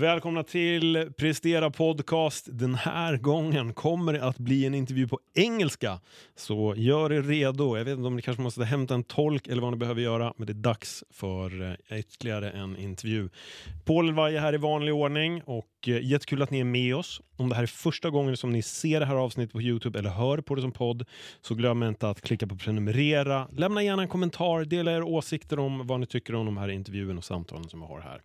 Välkomna till Prestera Podcast. Den här gången kommer det att bli en intervju på engelska. Så gör er redo. Jag vet inte om ni kanske måste hämta en tolk eller vad ni behöver göra, men det är dags för eh, ytterligare en intervju. Paul Elvaje här i vanlig ordning och eh, jättekul att ni är med oss. Om det här är första gången som ni ser det här avsnittet på Youtube eller hör på det som podd så glöm inte att klicka på prenumerera. Lämna gärna en kommentar, dela era åsikter om vad ni tycker om de här intervjuerna och samtalen som vi har här.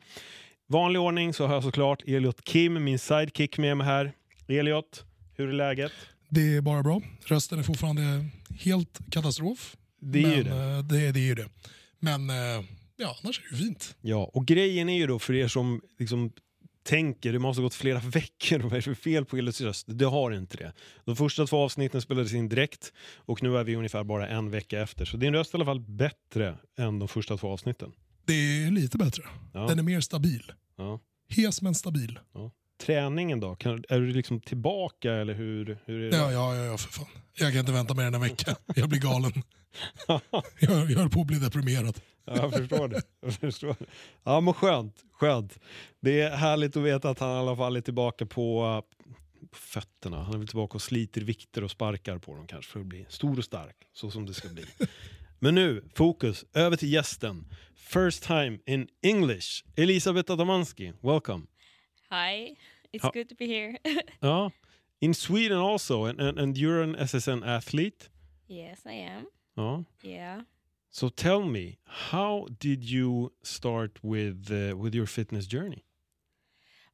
Vanlig ordning så har jag såklart Elliot Kim, min sidekick med mig här. Elliot, hur är läget? Det är bara bra. Rösten är fortfarande helt katastrof. Det är men, ju det. eh, det. Det är ju det. Men eh, ja, annars är det fint. Ja, och grejen är ju då för er som liksom tänker det måste ha gått flera veckor, vad är det för fel på Elliоts röst? Det har inte det. De första två avsnitten spelades in direkt och nu är vi ungefär bara en vecka efter. Så din röst är i alla fall bättre än de första två avsnitten. Det är lite bättre. Ja. Den är mer stabil. Ja. Hes men stabil. Träningen då? Kan, är du liksom tillbaka eller hur, hur är det? Ja, ja, ja, ja, för fan. Jag kan inte vänta mer än en vecka. Jag blir galen. Jag, jag höll på att bli deprimerad. Ja, jag förstår det. Jag förstår det. Ja, men skönt, skönt. Det är härligt att veta att han i alla fall är tillbaka på, på fötterna. Han är väl tillbaka och sliter vikter och sparkar på dem kanske för att bli stor och stark, så som det ska bli. Men nu, fokus, över till gästen. First time in English, Elisabeth Adamansky, welcome. Hi, it's How- good to be here. Ja, in Sweden also, and, and, and you're an SSN athlete. yes, I am. Ja. Yeah. So tell me, how did you start with uh, with your fitness journey?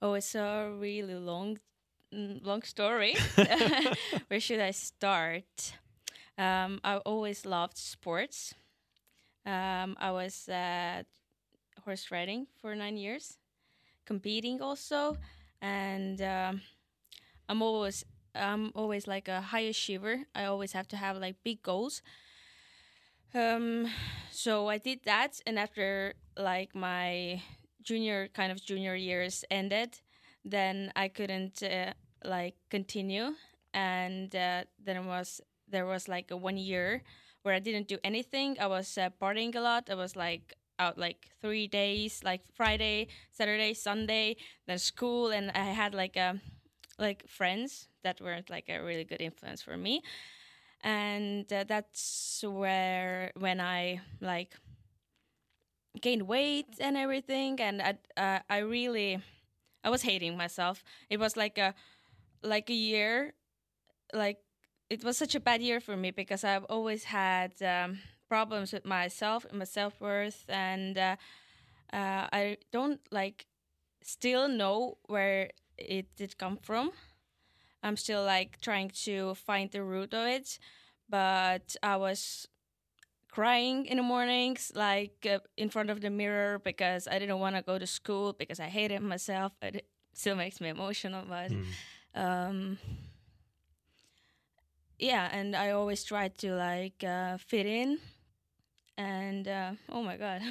Oh, it's a really long, mm, long story. Where should I start? Um, I always loved sports. Um, I was uh, horse riding for nine years, competing also, and um, I'm always I'm always like a high achiever. I always have to have like big goals. Um, so I did that, and after like my junior kind of junior years ended, then I couldn't uh, like continue, and uh, then was there was like a one year where I didn't do anything. I was uh, partying a lot. I was like out like three days, like Friday, Saturday, Sunday, then school, and I had like a like friends that weren't like a really good influence for me and uh, that's where when i like gained weight and everything and I, uh, I really i was hating myself it was like a like a year like it was such a bad year for me because i've always had um, problems with myself and my self-worth and uh, uh, i don't like still know where it did come from. I'm still like trying to find the root of it but i was crying in the mornings like uh, in front of the mirror because i didn't want to go to school because i hated myself. It still makes me emotional but um yeah and i always try to like uh, fit in and uh, oh my god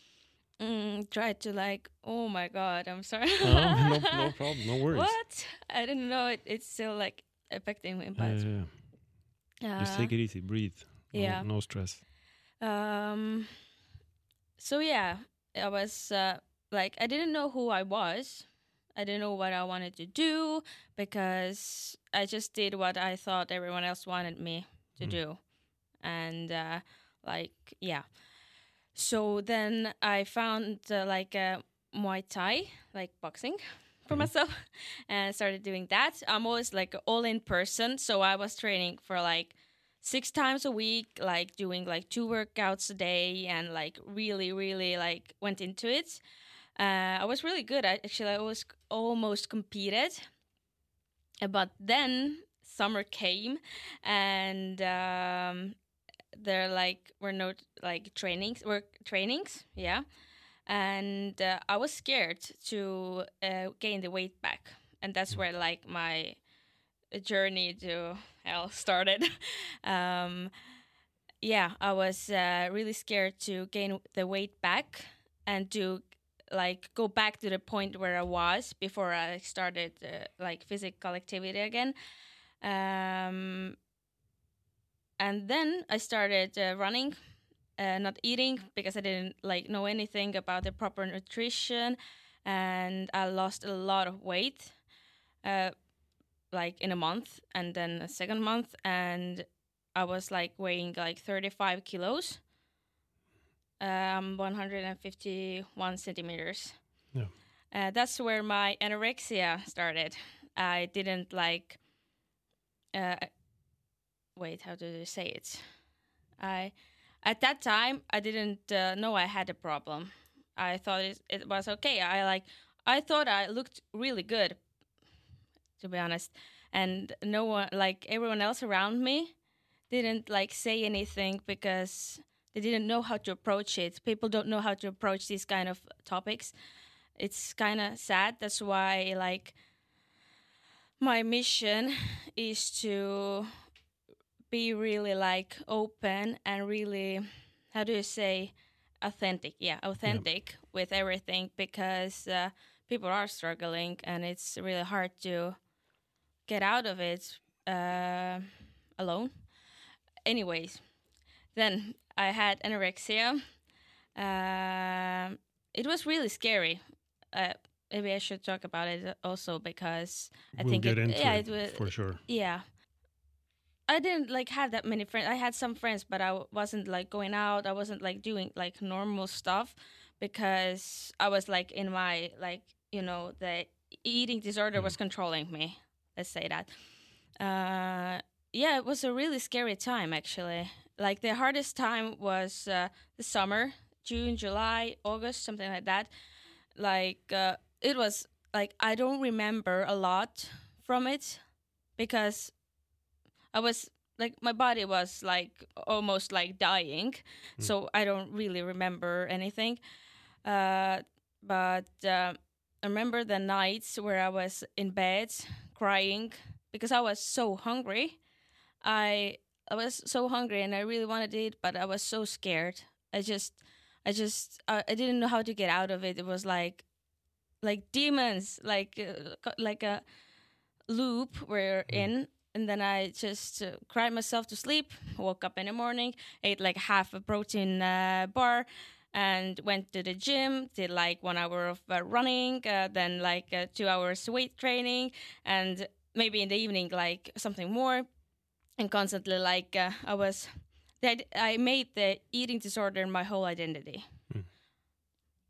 mm, tried to like oh my god i'm sorry No, no, no problem, no worries. what i didn't know it, it's still like affecting me but yeah, yeah. Just uh, take it easy, breathe. No, yeah. no stress. Um. So yeah, I was uh, like I didn't know who I was. I didn't know what I wanted to do because I just did what I thought everyone else wanted me to Mm. do, and uh, like yeah. So then I found uh, like uh, Muay Thai, like boxing, for Mhm. myself, and started doing that. I'm always like all-in person, so I was training for like six times a week, like doing like two workouts a day, and like really, really like went into it. Uh, I was really good. I actually I was almost competed, Uh, but then summer came, and um, there like were no like trainings, work trainings, yeah, and uh, I was scared to uh, gain the weight back, and that's where like my journey to hell started. um, yeah, I was uh, really scared to gain the weight back and to like go back to the point where I was before I started uh, like physical activity again. Um, and then I started uh, running, uh, not eating because I didn't like know anything about the proper nutrition, and I lost a lot of weight, uh, like in a month, and then a second month, and I was like weighing like 35 kilos, um, 151 centimeters. Yeah. Uh, that's where my anorexia started. I didn't like. Uh, wait, how do you say it? I at that time I didn't uh, know I had a problem. I thought it, it was okay. I like I thought I looked really good, to be honest. And no one, like everyone else around me, didn't like say anything because they didn't know how to approach it. People don't know how to approach these kind of topics. It's kind of sad. That's why like my mission is to be really like open and really how do you say authentic yeah authentic with everything because uh, people are struggling and it's really hard to get out of it uh, alone anyways then i had anorexia. Um it was really scary. Uh, maybe i should talk about it also because i we'll think get it, into yeah it, it was for sure. yeah. I didn't like have that many friends. I had some friends but I wasn't like going out. I wasn't like doing like normal stuff because i was like in my like you know the eating disorder was controlling me. Let's say that. Uh yeah it was a really scary time actually like the hardest time was uh, the summer june july august something like that like uh, it was like i don't remember a lot from it because I was like my body was like almost like dying, so I don't really remember anything. Uh, but uh, I remember the nights where I was in bed crying because I was so hungry. I I was so hungry and I really wanted to eat, but I was so scared. I just I just I, I didn't know how to get out of it. It was like like demons, like uh, like a loop we're in and then i just uh, cried myself to sleep woke up in the morning ate like half a protein uh, bar and went to the gym did like one hour of uh, running uh, then like uh, two hours weight training and maybe in the evening like something more and constantly like uh, i was that i made the eating disorder my whole identity.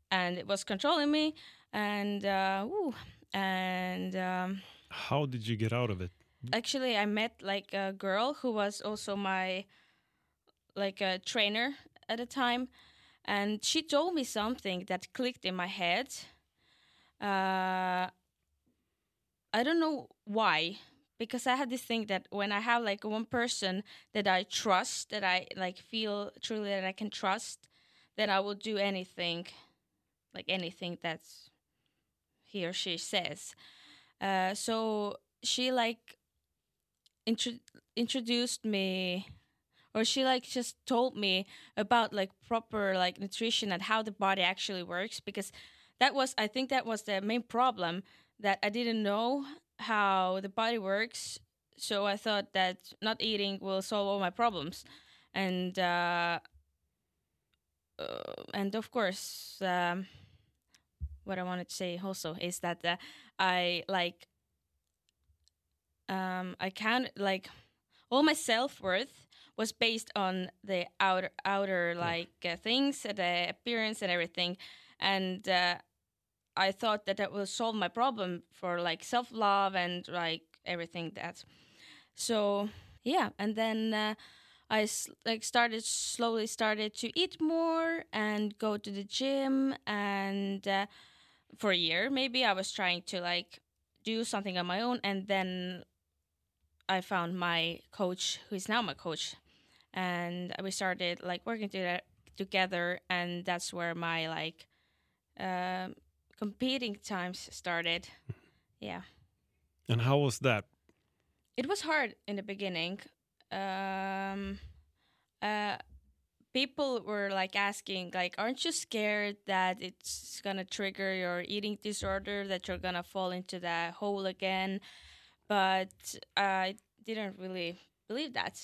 And it was controlling me and uh, ooh, and um, How did you get out of it? actually i met like a girl who was also my like a trainer at the time and she told me something that clicked in my head. Uh i don't know why because i had this thing that when i have like one person that i trust that i like feel truly that i can trust then i will do anything like anything that's he or she says. Uh so she like intro- introduced me or she like just told me about like proper like nutrition and how the body actually works because that was i think that was the main problem that i didn't know how the body works so i thought that not eating will solve all my problems. And uh, uh and of course um what i wanted to say also is that uh, i like um i can't like all my self-worth was based on the outer outer like uh, things the appearance and everything. And uh, i thought that that will solve my problem for like self-love and like everything that. So yeah and then uh, i like started slowly started to eat more and go to the gym and uh, for a year maybe. I was trying to like do something on my own and then i found my coach who is now my coach and we started like working to- together and that's where my like um competing times started. Yeah. And how was that? it was hard in the beginning. Um uh people were like asking like aren't you scared that it's gonna trigger your eating disorder that you're gonna fall into that hole again? But i didn't really believe that.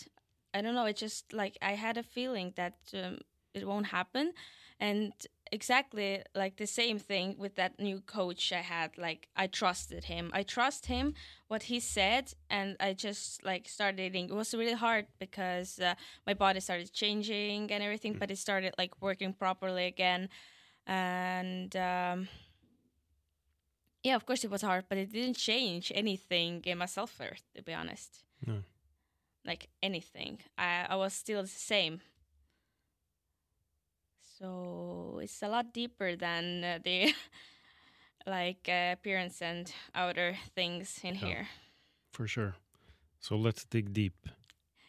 I don't know it just like i had a feeling that um, it won't happen. And exactly like the same thing with that new coach I had. Like I trusted him. I trust him what he said, and I just like started eating. It was really hard because uh, my body started changing and everything, but it started like working properly again, and. Um, yeah, of course it was hard, but it didn't change anything in my self worth, to be honest. No. Like anything. I, I was still the same. So it's a lot deeper than uh, the like uh, appearance and outer things in Yeah. here. For sure. So let's dig deep.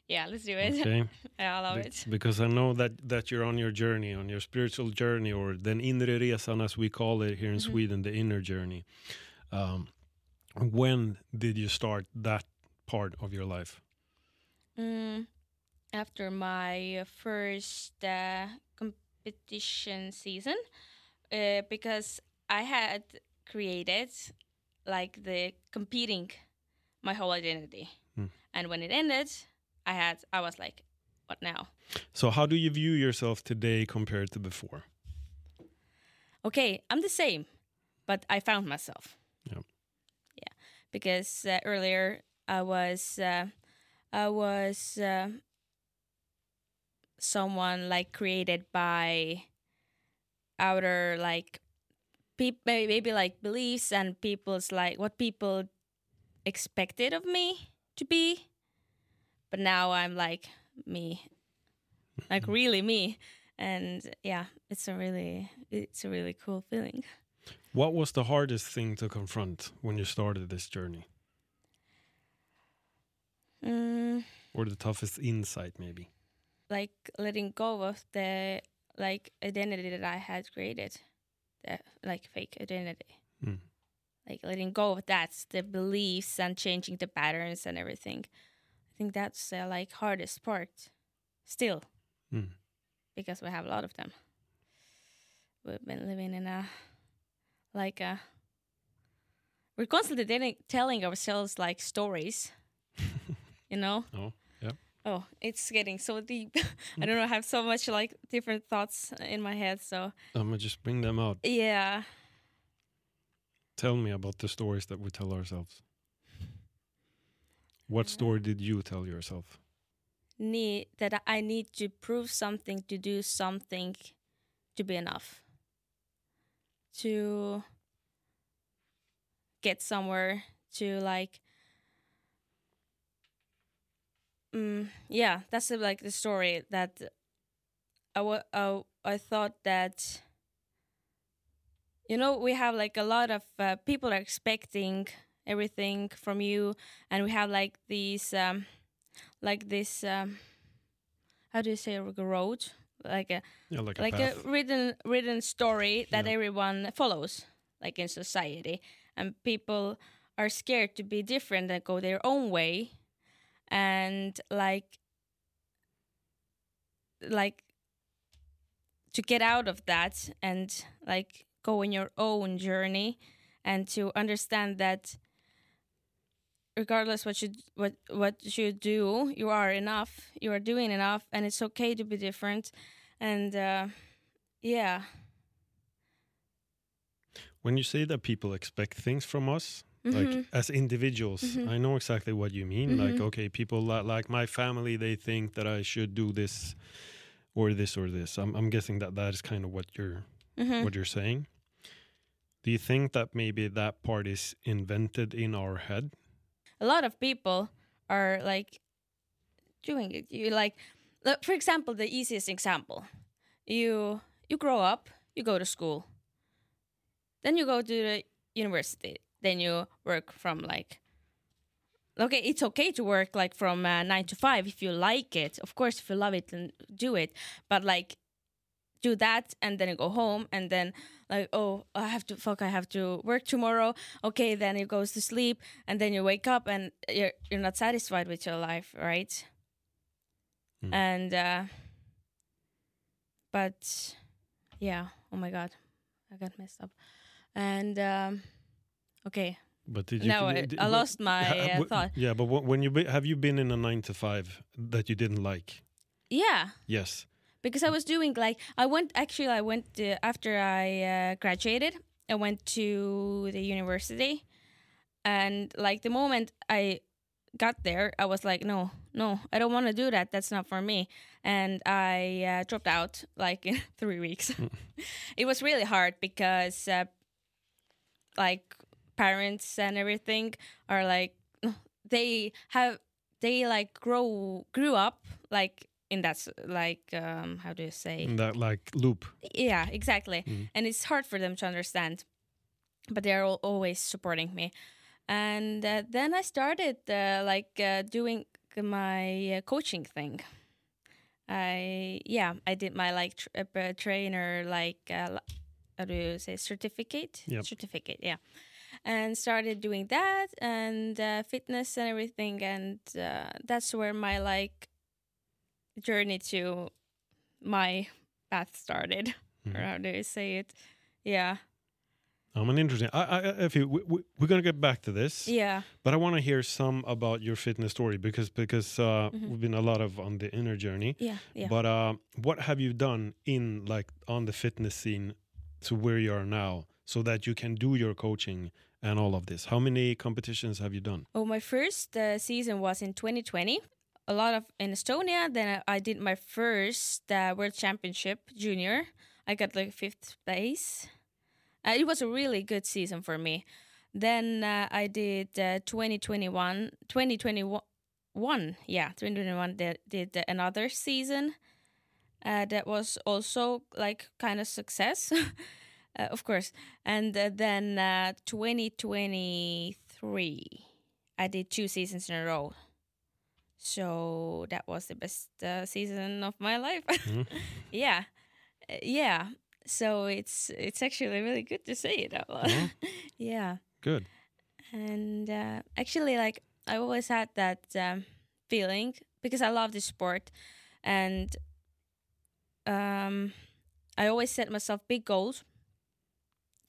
Yeah, let's do it. Okay. I love Be- it. Because I know that that you're on your journey, on your spiritual journey, or then inre resan as we call it here in Mhm. Sweden, the inner journey. Um, when did you start that part of your life? Mm, after my first uh, competition season, uh, because I had created like the competing my whole identity, Hmm. and when it ended, I had I was like, what now? So how do you view yourself today compared to before? Okay, I'm the same, but I found myself. Yep. Yeah, because uh, earlier I was uh, I was uh, someone like created by outer like peop- maybe, maybe like beliefs and people's like what people expected of me to be, but now I'm like me, like really me, and yeah, it's a really it's a really cool feeling. What was the hardest thing to confront when you started this journey, Mm, or the toughest insight, maybe? Like letting go of the like identity that I had created, the like fake identity. Mm. Like letting go of that, the beliefs and changing the patterns and everything. I think that's uh, like hardest part, still, Mm. because we have a lot of them. We've been living in a like a. We're constantly telling, ourselves like stories, you know. Oh. Oh, it's getting so deep. I mm. don't know. I have so much like different thoughts in my head. So I'm gonna just bring them out. yeah, Tell me about the stories that we tell ourselves. What mm. story did you tell yourself? need that I need to prove something to do something to be enough. To get somewhere to like mm, yeah that's the, like the story that I, I, I thought that you know we have like a lot of uh, people are expecting everything from you and we have like these um like this um how do you say like a road like a Yeah, like a like path. a written written story that Yeah. everyone follows like in society and people are scared to be different and go their own way and like like to get out of that and like go in your own journey and to understand that regardless what you what what you do you are enough you are doing enough and it's okay to be different and uh yeah. When you say that people expect things from us, like Mhm. as individuals, Mhm. I know exactly what you mean. Like, Mhm. okay, people li- like my family, they think that I should do this or this or this. I'm, I'm guessing that that is kind of what you're Mhm. what you're saying. Do you think that maybe that part is invented in our head? a lot of people are like doing it you like for example the easiest example you you grow up you go to school then you go to the university then you work from like okay it's okay to work like from uh, 9 to 5 if you like it. Of course if you love it then do it. But like do that and then you go home and then like oh i have to fuck i have to work tomorrow. Okay then it goes to sleep and then you wake up and you're you're not satisfied with your life right? Mm. and uh but yeah. Oh my god. I got messed up. And um okay. But did you? now I, did- I but- lost my uh, thought. Yeah, but wh- when you be, have you been in a nine to five that you didn't like? yeah. Yes. because I was doing like I went actually I went to, after I uh, graduated I went to the university. And like the moment I got there I was like no no I don't want to do that. That's not for me. And I uh, dropped out like in 3 weeks. It was really hard because uh, like parents and everything are like they have they like grow grew up like in that like um how do you say In that like loop. yeah exactly Mm. and it's hard for them to understand but they're al- always supporting me and uh, then i started uh, like uh, doing my uh, coaching thing i yeah i did my like tr- uh, trainer like uh, how do you say certificate Yep. certificate yeah and started doing that and uh, fitness and everything and uh, that's where my like journey to my path started Mhm. or how do you say it yeah I'm an interesting. I, I, if you, we, we, we're gonna get back to this, yeah but I want to hear some about your fitness story because because uh, Mhm. we've been a lot of on the inner journey. yeah yeah But uh, what have you done in like on the fitness scene to where you are now, so that you can do your coaching and all of this? How many competitions have you done? Oh, my first uh, season was in 2020. A lot of in Estonia. Then I, did my first uh, World Championship junior. I got like fifth place. Uh, it was a really good season for me. Then uh, I did uh, 2021, 2021, yeah, 2021 did, did another season. Uh, that was also like kind of success, uh, of course. And uh, then uh, 2023, I did two seasons in a row. So that was the best uh, season of my life. Mhm. yeah, Uh, yeah. So it's it's actually really good to say it out loud. Yeah. yeah, Good. and uh, actually, like I always had that um, feeling because I love this sport, and um, I always set myself big goals.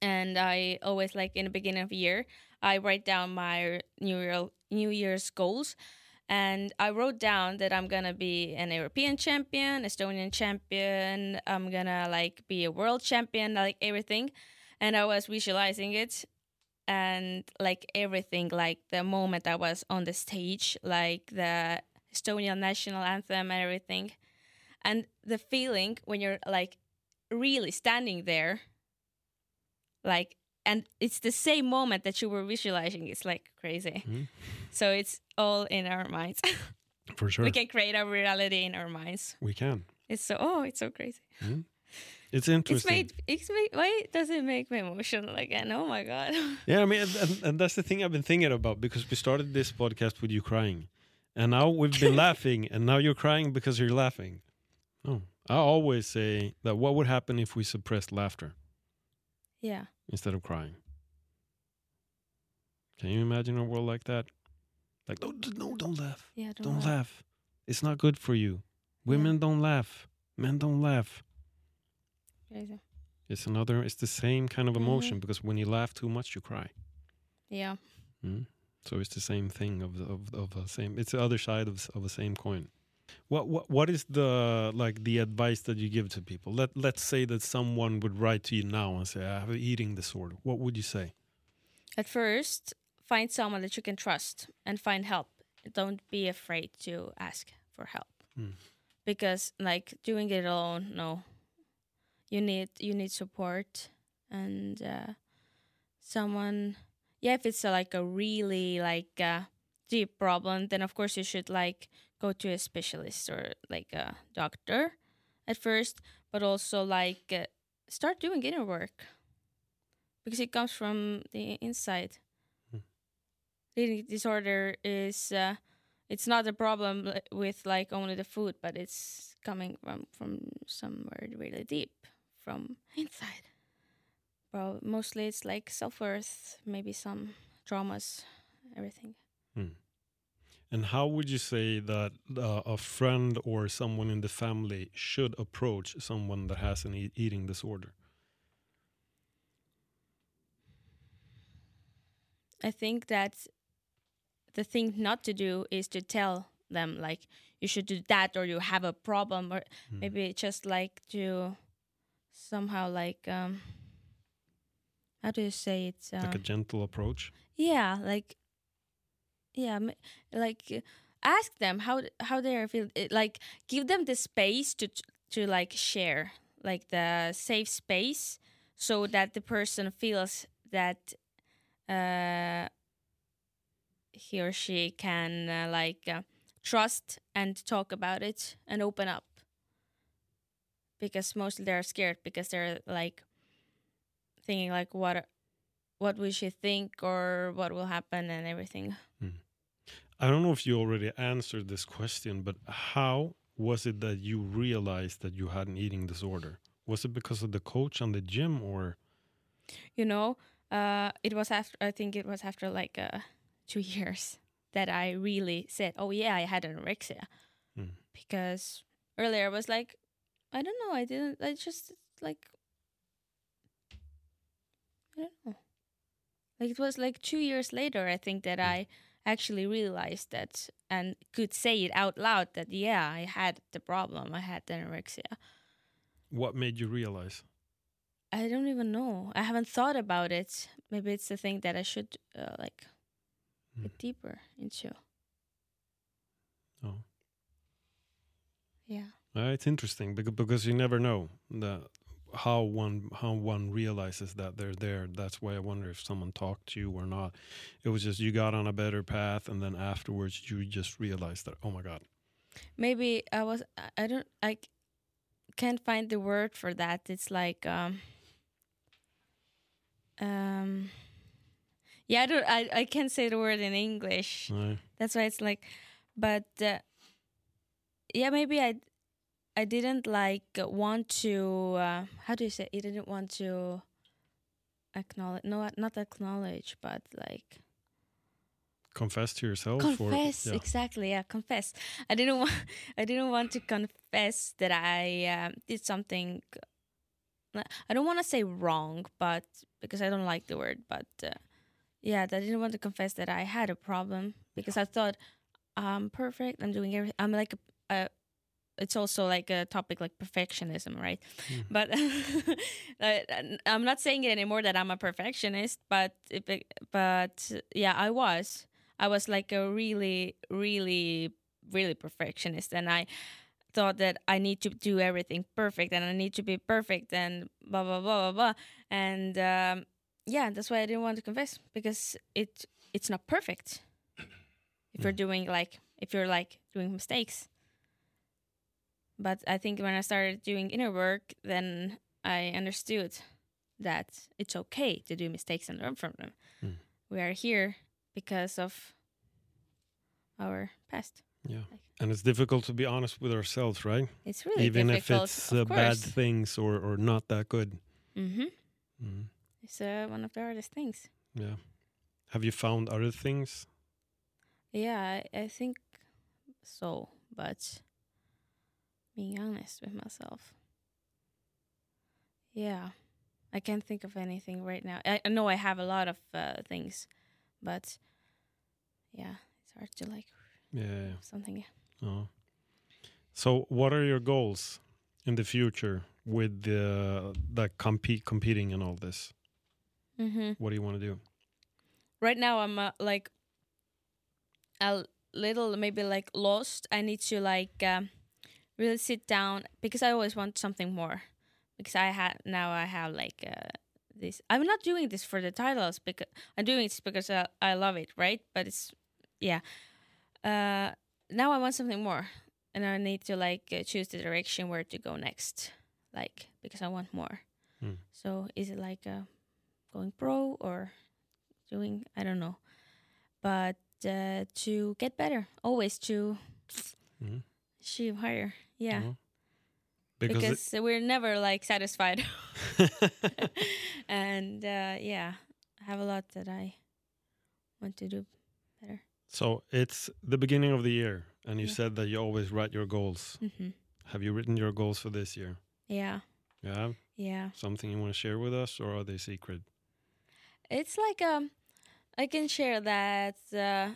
And I always like in the beginning of the year, I write down my New Year New Year's goals, and I wrote down that I'm gonna be an European champion, Estonian champion. I'm gonna like be a world champion, like everything. And I was visualizing it, and like everything, like the moment I was on the stage, like the Estonian national anthem and everything, and the feeling when you're like really standing there, like. And it's the same moment that you were visualizing. It's like crazy. Mhm. So it's all in our minds. For sure. we can create our reality in our minds. We can. It's so oh, it's so crazy. It's It's interesting. made. It's made. Why does it make me emotional again? Oh my god. Yeah, I mean, and, and that's the thing I've been thinking about because we started this podcast with you crying, and now we've been laughing, and now you're crying because you're laughing. Oh, I always say that what would happen if we suppressed laughter yeah. Instead of crying? Can you imagine a world like that? Like, no, no, don't laugh. Yeah. Don't, Don't laugh. laugh. It's not good for you. Women don't laugh. Men don't laugh. Crazy. It's another. It's the same kind of emotion because when you laugh too much, you cry. Yeah. Mm. So it's the same thing of the- of of the same. It's the other side of of the same coin. What what what is the like the advice that you give to people? Let let's say that someone would write to you now and say, "I have an eating disorder." What would you say? At first, find someone that you can trust and find help. Don't be afraid to ask for help. Mm. Because like doing it alone, no. You need you need support and uh, someone. Yeah, if it's a, like a really like uh, deep problem, then of course you should like go to a specialist or like a doctor at first, but also like uh, start doing inner work because it comes from the inside. Hmm. Eating disorder is uh, it's not a problem with like only the food, but it's coming from from somewhere really deep from inside. Well, mostly it's like self worth, maybe some traumas, everything. And how would you say that uh, a friend or someone in the family should approach someone that has an e- eating disorder? I think that the thing not to do is to tell them like you should do that or you have a problem or Mm. maybe just like to somehow like um how do you say it um, like a gentle approach. yeah like yeah like ask them how how they feel it, like give them the space to to like share like the safe space so that the person feels that uh he or she can uh, like uh, trust and talk about it and open up. Because mostly they're scared because they're like thinking like what what we should think or what will happen and everything I don't know if you already answered this question, but how was it that you realized that you had an eating disorder? Was it because of the coach on the gym or you know uh it was after i think it was after like uh two years that i really said oh yeah i had anorexia Mm. because earlier i was like i don't know i didn't i just like i don't know like it was like two years later i think that i actually realized that and could say it out loud that yeah i had the problem i had anorexia what made you realize? I don't even know. I haven't thought about it. Maybe it's the thing that I should uh, like Mm. get deeper into. Oh. Yeah. Uh, it's interesting because, because you never know that how one how one realizes that they're there. That's why I wonder if someone talked to you or not. It was just you got on a better path, and then afterwards you just realized that oh my god, Maybe I was. I- don't. I can't find the word for that. It's like um. Um. Yeah, I don't. I I can't say the word in English. That's why it's like, but uh, yeah, maybe I, I didn't like uh, want to. Uh, how do you say? I didn't want to acknowledge. No, not acknowledge, but like confess to yourself. confess. Or, yeah. Exactly. Yeah, confess. I didn't want. I didn't want to confess that I um, did something. I don't want to say wrong, but because I don't like the word, but uh, yeah, that I didn't want to confess that I had a problem because I thought I'm perfect. I'm doing everything. I'm like a, a it's also like a topic like perfectionism, right? Mm. But I- I'm not saying it anymore that I'm a perfectionist, but it, but yeah, I was. I was like a really, really, really perfectionist, and I thought that I need to do everything perfect, and I need to be perfect, and blah blah blah blah blah, and um, yeah, that's why I didn't want to confess because it it's not perfect. If you're doing like if you're like doing mistakes. But I think when I started doing inner work, then I understood that it's okay to do mistakes and learn from them. Mm. We are here because of our past. Yeah, Like- and it's difficult to be honest with ourselves, right? It's really Even if it's uh, bad things or or not that good. hmm Mm. It's uh, one of the hardest things. Yeah. Have you found other things? Yeah, I, I think so. But being honest with myself, yeah, I can't think of anything right now. I, I know I have a lot of uh, things, but yeah, it's hard to like Yeah. something. Oh. So, what are your goals in the future with the that compete competing and all this? Mm-hmm. What do you want to do? right now i'm uh, like a little maybe like lost i need to like um, really sit down because i always want something more. Because i had now i have like uh, this i'm not doing this for the titles because i'm doing this because I, I love it right? But it's yeah. Uh now i want something more. And i need to like uh, choose the direction where to go next like because i want more. Hmm. so is it like uh, going pro or doing i don't know. But uh, to get better always to achieve higher yeah Uh-huh. Because, because it- we're never like satisfied and uh, yeah i have a lot that i want to do better so it's the beginning of the year, and you Yeah. said that you always write your goals. hmm Have you written your goals for this year? yeah Yeah. yeah Something you want to share with us, or are they secret? it's like um i can share that uh,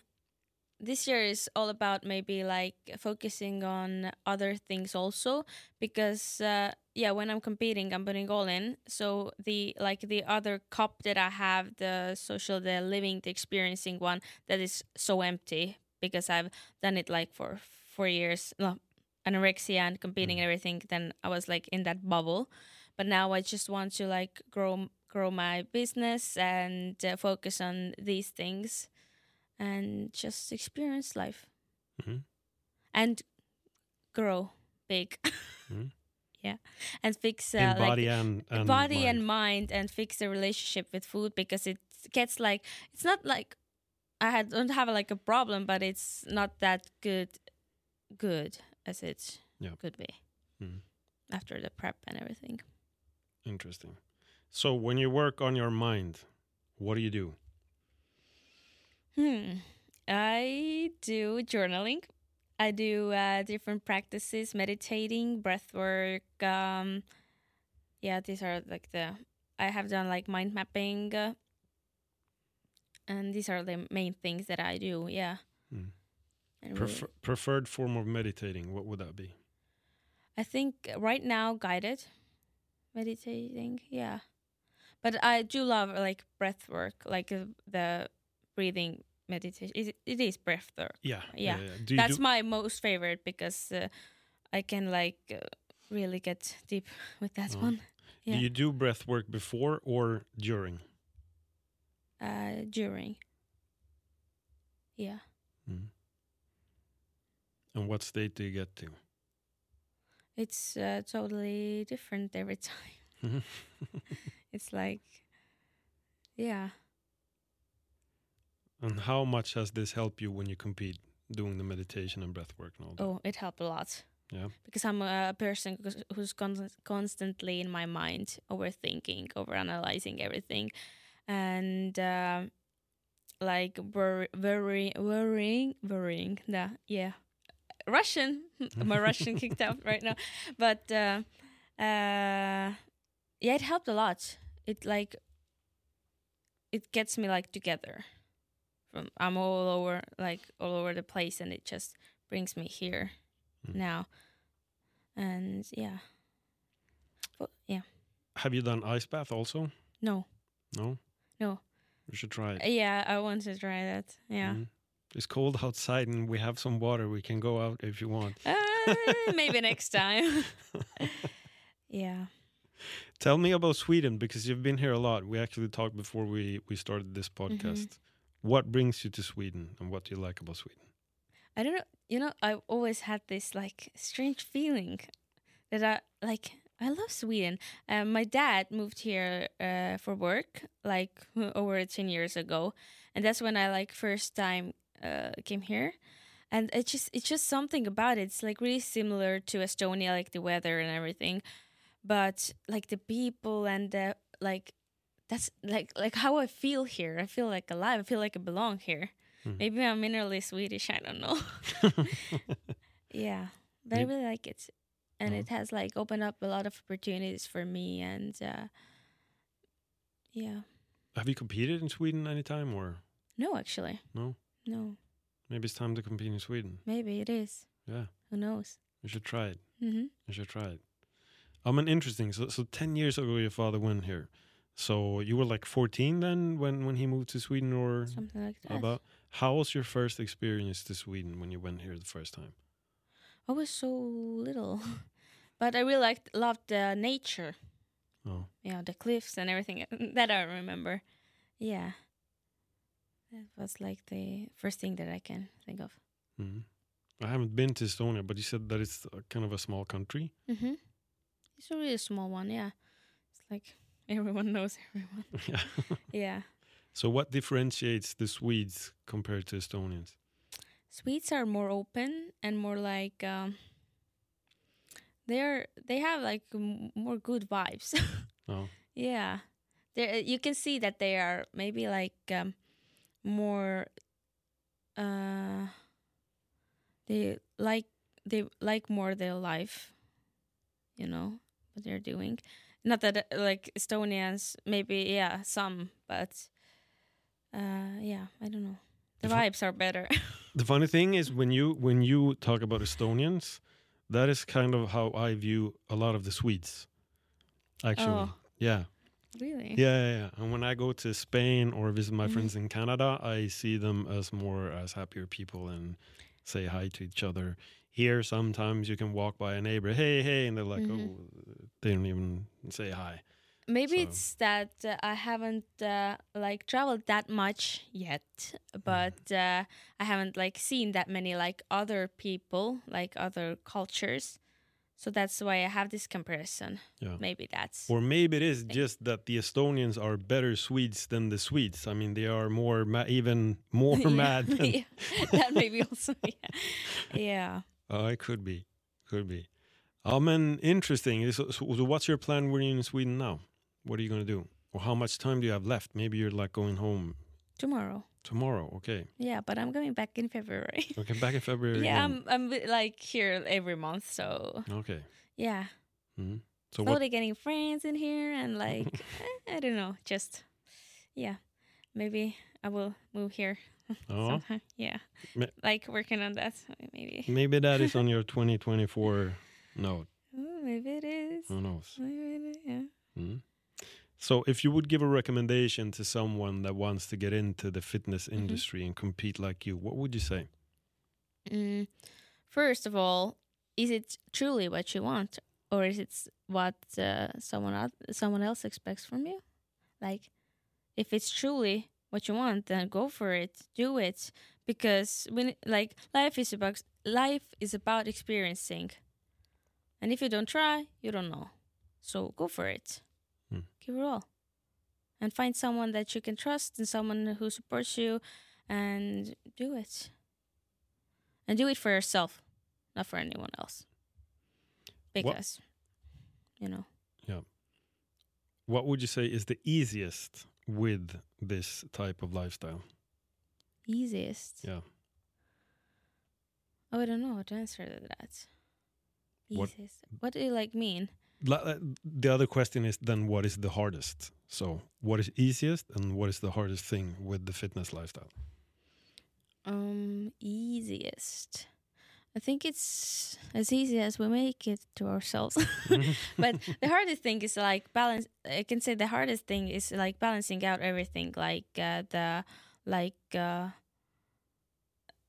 this year is all about maybe like focusing on other things also because uh, yeah when i'm competing i'm putting all in. So the like the other cup that i have the social the living the experiencing one that is so empty because i've done it like for four years no anorexia and competing and everything then i was like in that bubble. But now i just want to like grow grow my business and uh, focus on these things and just experience life Mhm. and grow big Mhm. yeah and fix uh, In like body and, and body mind. and mind and fix the relationship with food because it gets like it's not like I had, don't have like a problem, but it's not that good, good as it Yeah. could be Mhm. after the prep and everything. Interesting. So when you work on your mind, what do you do? Hmm. I do journaling. I do uh, different practices, meditating, breath work. Um, yeah, these are like the I have done like mind mapping, uh, and these are the main things that I do. Yeah. Mm. And really- preferred form of meditating, what would that be? I think right now guided meditating. Yeah, but I do love like breath work, like uh, the breathing meditation. It, it is breath work. Yeah. Yeah. Do you That's do, my most favorite because uh, I can like uh, really get deep with that Oh. one. do you do breath work before or during? Uh, during. Yeah, Mm. And what state do you get to? it's uh, totally different every time. It's like, yeah, and how much has this helped you when you compete, doing the meditation and breath work and all that? oh, it helped a lot. Yeah. because I'm a person who's- con- constantly in my mind, overthinking, overanalyzing everything, and uh, like wor- worry, worrying, worrying. The yeah, Russian. my Russian kicked out right now, but uh, uh, yeah, it helped a lot. It like it gets me like together. From I'm all over like all over the place, and it just brings me here Mm. now. And yeah. Well, yeah. Have you done ice bath also? No. No. No. You should try it. Yeah, I want to try that. Yeah. Mhm. It's cold outside and we have some water. We can go out if you want. Uh, maybe next time. yeah. Tell me about Sweden because you've been here a lot. We actually talked before we, we started this podcast. What brings you to Sweden and what do you like about Sweden? I don't know. You know, I've always had this like strange feeling that I like. I love Sweden. Um, my dad moved here uh, for work like over ten years ago, and that's when I like first time uh, came here. And it's just it's just something about it. It's like really similar to Estonia, like the weather and everything, but like the people and the like. That's like like how I feel here. I feel like alive. I feel like I belong here. Hmm. Maybe I'm minerally Swedish. I don't know. yeah, but I really like it, and Oh. it has like opened up a lot of opportunities for me. And uh, yeah, Have you competed in Sweden anytime or no, actually, no? no. Maybe it's time to compete in Sweden. Maybe it is. Yeah, Who knows? you should try it. hmm You should try it. I'm mean, interesting. So, so ten years ago, your father went here. So you were like fourteen then when when he moved to Sweden, or Something like that. about. How was your first experience to Sweden when you went here the first time? I was so little, but I really liked loved the nature. Oh, Yeah, the cliffs and everything that I remember. Yeah, that was like the first thing that I can think of. mhm. I haven't been to Estonia, but you said that it's uh, kind of a small country. Mm-hmm. It's a really small one, yeah. It's like everyone knows everyone. yeah. yeah. So what differentiates the Swedes compared to Estonians? Swedes are more open and more like um, they're they have like m- more good vibes. Oh, yeah, they you can see that they are maybe like um, more. Uh, they like they like more their life. You know what they're doing. Not that uh, like Estonians, maybe yeah, some, but uh, yeah, I don't know. The I- vibes are better. The funny thing is when you when you talk about Estonians, that is kind of how I view a lot of the Swedes. Actually, Oh. yeah, Really? yeah, yeah, yeah. And when I go to Spain or visit my Mhm. friends in Canada, I see them as more as happier people and say hi to each other. Here, sometimes you can walk by a neighbor, hey, hey, and they're like, Mhm. oh, they don't even say hi. Maybe So- it's that uh, I haven't uh, like traveled that much yet, Mm-hmm. but uh, I haven't like seen that many like other people, like other cultures. So that's why I have this comparison. Yeah. Maybe that's Or maybe it is just that the Estonians are better Swedes than the Swedes. I mean, they are more, ma- even more Yeah, mad. Than, yeah. that maybe also yeah. yeah. Oh, it could be, could be. Um, and interesting. So, so, so what's your plan when you're in Sweden now? What are you gonna do? Or how much time do you have left? Maybe you're like going home Tomorrow. tomorrow. Okay, Yeah, but I'm going back in February. okay, back in February. yeah, again. I'm I'm like here every month, so Okay. yeah. Mhm. So what? Slowly getting friends in here and like eh, I don't know, just yeah. Maybe I will move here Oh. Yeah. Ma- Like working on that maybe. maybe that is on your 2024 note. Oh, maybe it is. Who knows? Maybe it is. Yeah. Mhm. So, if you would give a recommendation to someone that wants to get into the fitness Mm-hmm. industry and compete like you, what would you say? Mm, first of all, is it truly what you want, or is it what uh, someone someone else expects from you? Like, if it's truly what you want, then go for it, do it, because when like life is about life is about experiencing, and if you don't try, you don't know. So go for it, Hmm. give it all, and find someone that you can trust and someone who supports you, and do it and do it for yourself, not for anyone else. Because, you know, Yeah. What would you say is the easiest with this type of lifestyle? easiest. Yeah. Oh, I don't know how to answer that. What- Easiest. What do you like mean? Uh, The other question is then what is the hardest? So, what is easiest and what is the hardest thing with the fitness lifestyle? Um, easiest. I think it's as easy as we make it to ourselves. but the hardest thing is like balance. I can say the hardest thing is like balancing out everything, like uh, the like uh,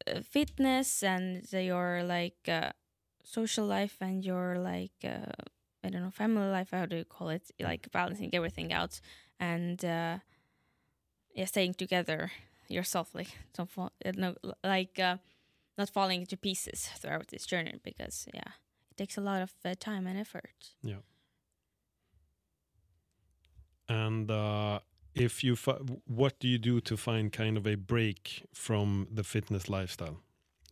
uh, fitness and the- your like uh, social life and your like uh, I don't know family life. How do you call it? Like balancing everything out and uh, yeah, staying together yourself, like don't fall, no, like uh, not falling into pieces throughout this journey because yeah, it takes a lot of uh, time and effort. Yeah. And uh, if you, what do you do to find kind of a break from the fitness lifestyle?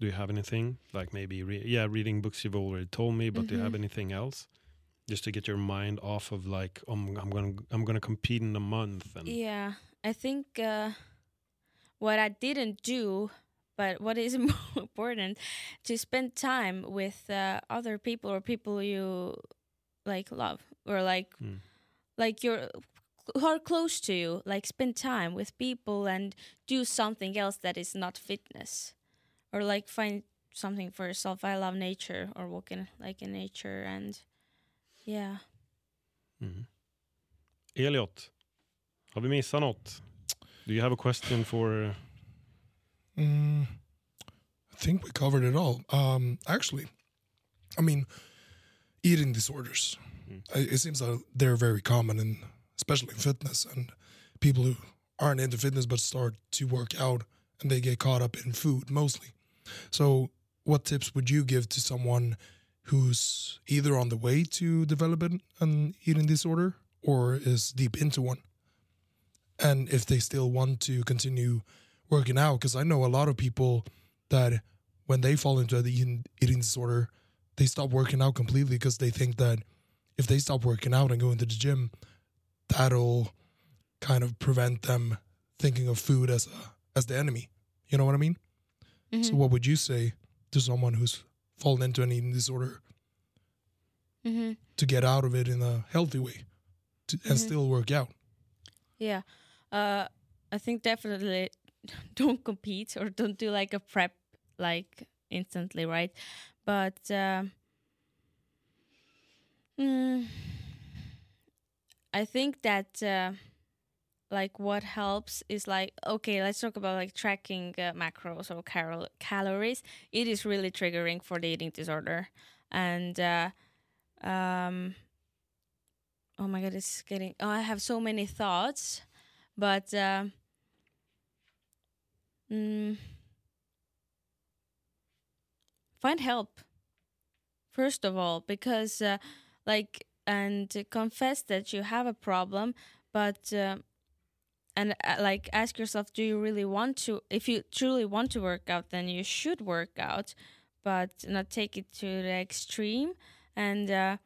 Do you have anything like maybe, re- yeah, reading books you've already told me, but do you have Mhm. anything else just to get your mind off of like, um, I'm gonna, I'm gonna compete in a month and Yeah, I think uh, what I didn't do, but what is more important, to spend time with uh, other people or people you like love or like Mm. like you're who are close to you. Like spend time with people and do something else that is not fitness, or like find something for yourself. I love nature or walking like in nature and yeah. Mhm. Elliot, har vi missat något? Do you have a question for... Mm, I think we covered it all. Um, actually, I mean, eating disorders. Mm. It seems that they're very common, in, especially in fitness, and people who aren't into fitness but start to work out and they get caught up in food mostly. So, what tips would you give to someone who's either on the way to develop an- an eating disorder or is deep into one? And if they still want to continue working out because I know a lot of people that when they fall into the eating, eating disorder, they stop working out completely because they think that if they stop working out and go into the gym, that'll kind of prevent them thinking of food as a as the enemy. You know what I mean? So Mhm. what would you say to someone who's fallen into an eating disorder Mhm. to get out of it in a healthy way to, and Mhm. still work out? Yeah. Uh, I think definitely don't compete or don't do like a prep like instantly, right? But uh, mm, I think that uh, like what helps is like okay, let's talk about like tracking uh, macros or cal- calories. It is really triggering for the eating disorder, and uh, um, oh my god, it's getting. Oh, I have so many thoughts, but. Uh, mm, find help first of all because uh, like and confess that you have a problem but uh, and uh, like ask yourself do you really want to if you truly want to work out then you should work out but not take it to the extreme. And uh,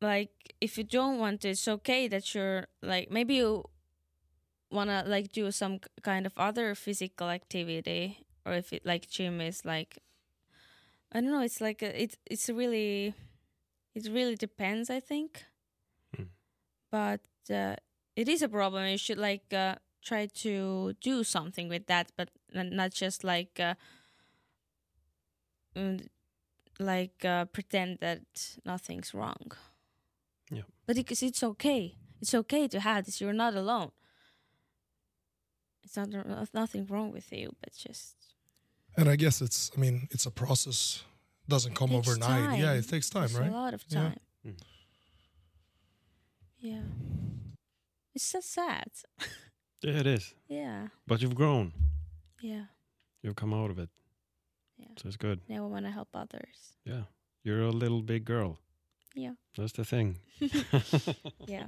like if you don't want to it's okay that you're like maybe you want to like do some kind of other physical activity or if it like gym is like I don't know. It's like a, it's it's really, it really depends. I think, Mm. but uh, it is a problem. You should like uh, try to do something with that, but not just like uh, mm, like uh, pretend that nothing's wrong. Yeah. But because it's okay. It's okay to have this. You're not alone. It's not there's nothing wrong with you, but just And I guess it's, I mean, it's a process. Doesn't come takes overnight. Yeah, it takes time, It's right? A lot of Yeah. time. Mm. Yeah. It's so sad. Yeah, it is. Yeah. But you've grown. Yeah. You've come out of it. Yeah. So it's good. Now I want to help others. Yeah. You're a little big girl. Yeah. That's the thing. Yeah.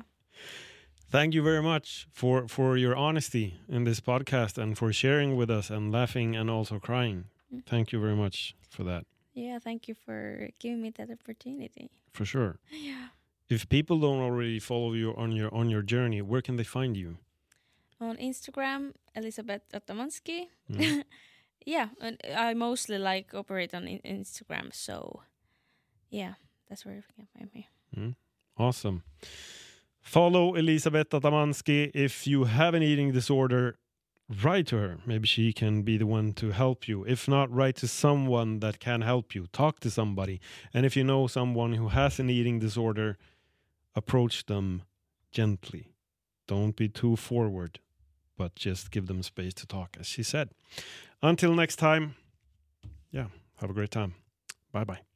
Thank you very much for for your honesty in this podcast and for sharing with us and laughing and also crying. Mm. Thank you very much for that. Yeah. Thank you for giving me that opportunity. For sure. Yeah. If people don't already follow you on your on your journey, where can they find you? On Instagram, Elisabeth Atamanski. Mm. yeah. And I mostly like operate on Instagram. So, yeah, that's where you can find me. Awesome. Follow Elisabeth Atamanski. If you have an eating disorder, write to her. Maybe she can be the one to help you. If not, write to someone that can help you. Talk to somebody. And if you know someone who has an eating disorder, approach them gently. Don't be too forward, but just give them space to talk, as she said. Until next time, yeah, have a great time. Bye bye.